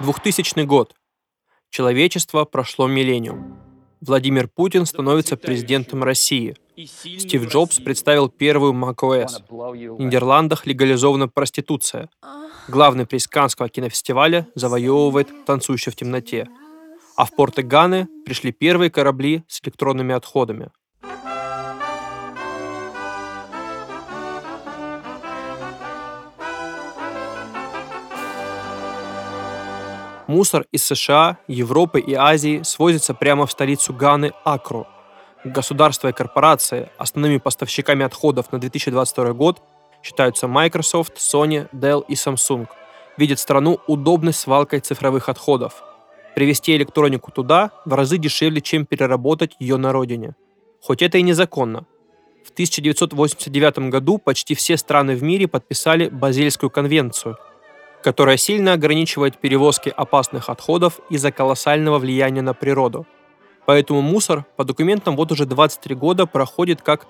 Двухтысячный год. Человечество прошло миллениум. Владимир Путин становится президентом России. Стив Джобс представил первую macOS. В Нидерландах легализована проституция. Главный приз Канского кинофестиваля завоевывает «Танцующий в темноте». А в порты Ганы пришли первые корабли с электронными отходами. Мусор из США, Европы и Азии свозится прямо в столицу Ганы Акру. Государства и корпорации, основными поставщиками отходов на 2022 год считаются Microsoft, Sony, Dell и Samsung. Видят страну удобной свалкой цифровых отходов. Привезти электронику туда в разы дешевле, чем переработать ее на родине. Хоть это и незаконно. В 1989 году почти все страны в мире подписали Базельскую конвенцию – которая сильно ограничивает перевозки опасных отходов из-за колоссального влияния на природу. Поэтому мусор по документам вот уже 23 года проходит как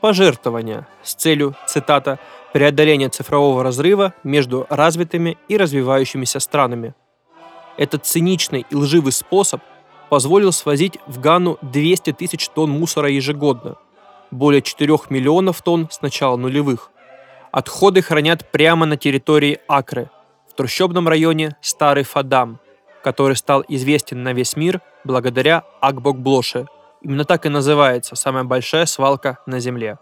пожертвование с целью, цитата, преодоления цифрового разрыва между развитыми и развивающимися странами. Этот циничный и лживый способ позволил свозить в Гану 200 тысяч тонн мусора ежегодно, более 4 миллионов тонн с начала нулевых. Отходы хранят прямо на территории Акры – в трущобном районе Старый Фадам, который стал известен на весь мир благодаря Акбокблоше. Именно так и называется самая большая свалка на Земле.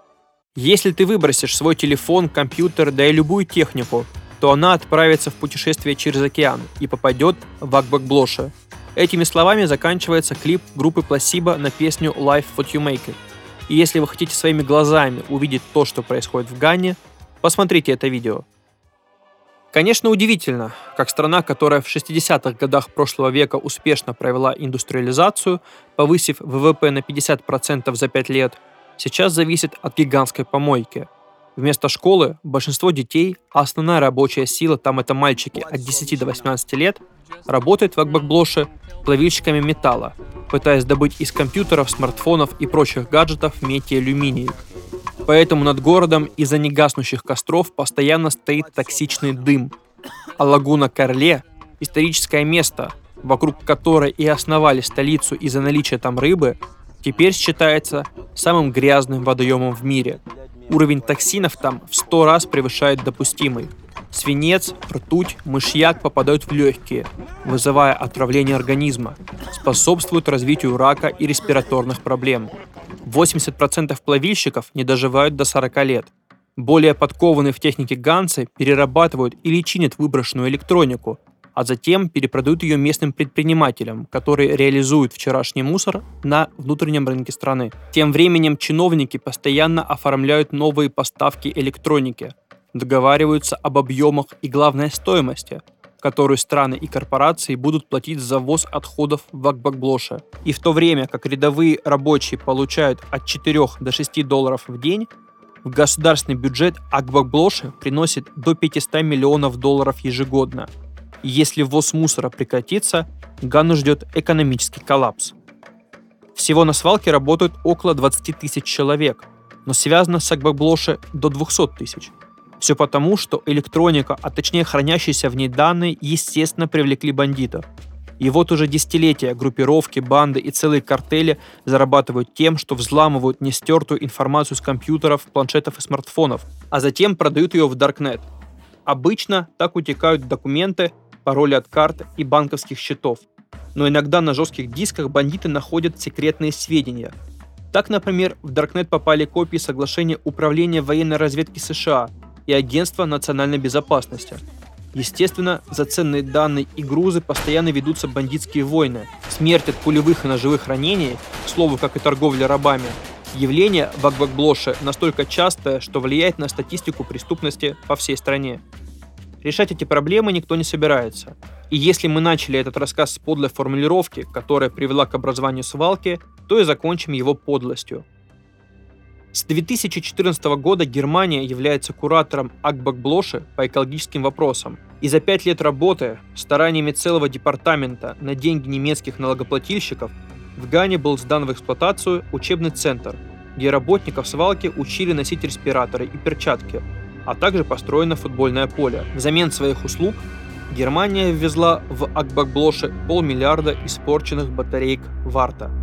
Если ты выбросишь свой телефон, компьютер, да и любую технику, то она отправится в путешествие через океан и попадет в Акбокблоше. Этими словами заканчивается клип группы Placebo на песню Life What You Make It. И если вы хотите своими глазами увидеть то, что происходит в Гане, посмотрите это видео. Конечно, удивительно, как страна, которая в 60-х годах прошлого века успешно провела индустриализацию, повысив ВВП на 50% за 5 лет, сейчас зависит от гигантской помойки. Вместо школы большинство детей, а основная рабочая сила там это мальчики от 10 до 18 лет, работает в Акбакблоше плавильщиками металла, пытаясь добыть из компьютеров, смартфонов и прочих гаджетов медь и алюминий, Поэтому над городом из-за негаснущих костров постоянно стоит токсичный дым. А лагуна Карле – историческое место, вокруг которой и основали столицу из-за наличия там рыбы, теперь считается самым грязным водоемом в мире. Уровень токсинов там в 100 раз превышает допустимый. Свинец, ртуть, мышьяк попадают в легкие, вызывая отравление организма, способствуют развитию рака и респираторных проблем. 80% плавильщиков не доживают до 40 лет. Более подкованные в технике ганцы перерабатывают или чинят выброшенную электронику, а затем перепродают ее местным предпринимателям, которые реализуют вчерашний мусор на внутреннем рынке страны. Тем временем чиновники постоянно оформляют новые поставки электроники, договариваются об объемах и главной стоимости, которую страны и корпорации будут платить за ввоз отходов в Акбакблоше. И в то время как рядовые рабочие получают от 4 до 6 долларов в день, в государственный бюджет Акбакблоши приносит до 500 миллионов долларов ежегодно. Если ввоз мусора прекратится, Гану ждет экономический коллапс. Всего на свалке работают около 20 тысяч человек, но связано с Акбакблоши до 200 тысяч. Все потому, что электроника, а точнее хранящиеся в ней данные, естественно, привлекли бандитов. И вот уже десятилетия группировки, банды и целые картели зарабатывают тем, что взламывают нестертую информацию с компьютеров, планшетов и смартфонов, а затем продают ее в Даркнет. Обычно так утекают документы, пароли от карт и банковских счетов. Но иногда на жестких дисках бандиты находят секретные сведения. Так, например, в Даркнет попали копии соглашения Управления военной разведки США – и Агентства национальной безопасности. Естественно, за ценные данные и грузы постоянно ведутся бандитские войны. Смерть от пулевых и ножевых ранений, к слову, как и торговля рабами, явление в Акбакблоше настолько частое, что влияет на статистику преступности по всей стране. Решать эти проблемы никто не собирается. И если мы начали этот рассказ с подлой формулировки, которая привела к образованию свалки, то и закончим его подлостью. С 2014 года Германия является куратором Акбакблоши по экологическим вопросам. И за пять лет работы стараниями целого департамента на деньги немецких налогоплательщиков в Гане был сдан в эксплуатацию учебный центр, где работников свалки учили носить респираторы и перчатки, а также построено футбольное поле. Взамен своих услуг Германия ввезла в Акбакблоше полмиллиарда испорченных батареек Варта –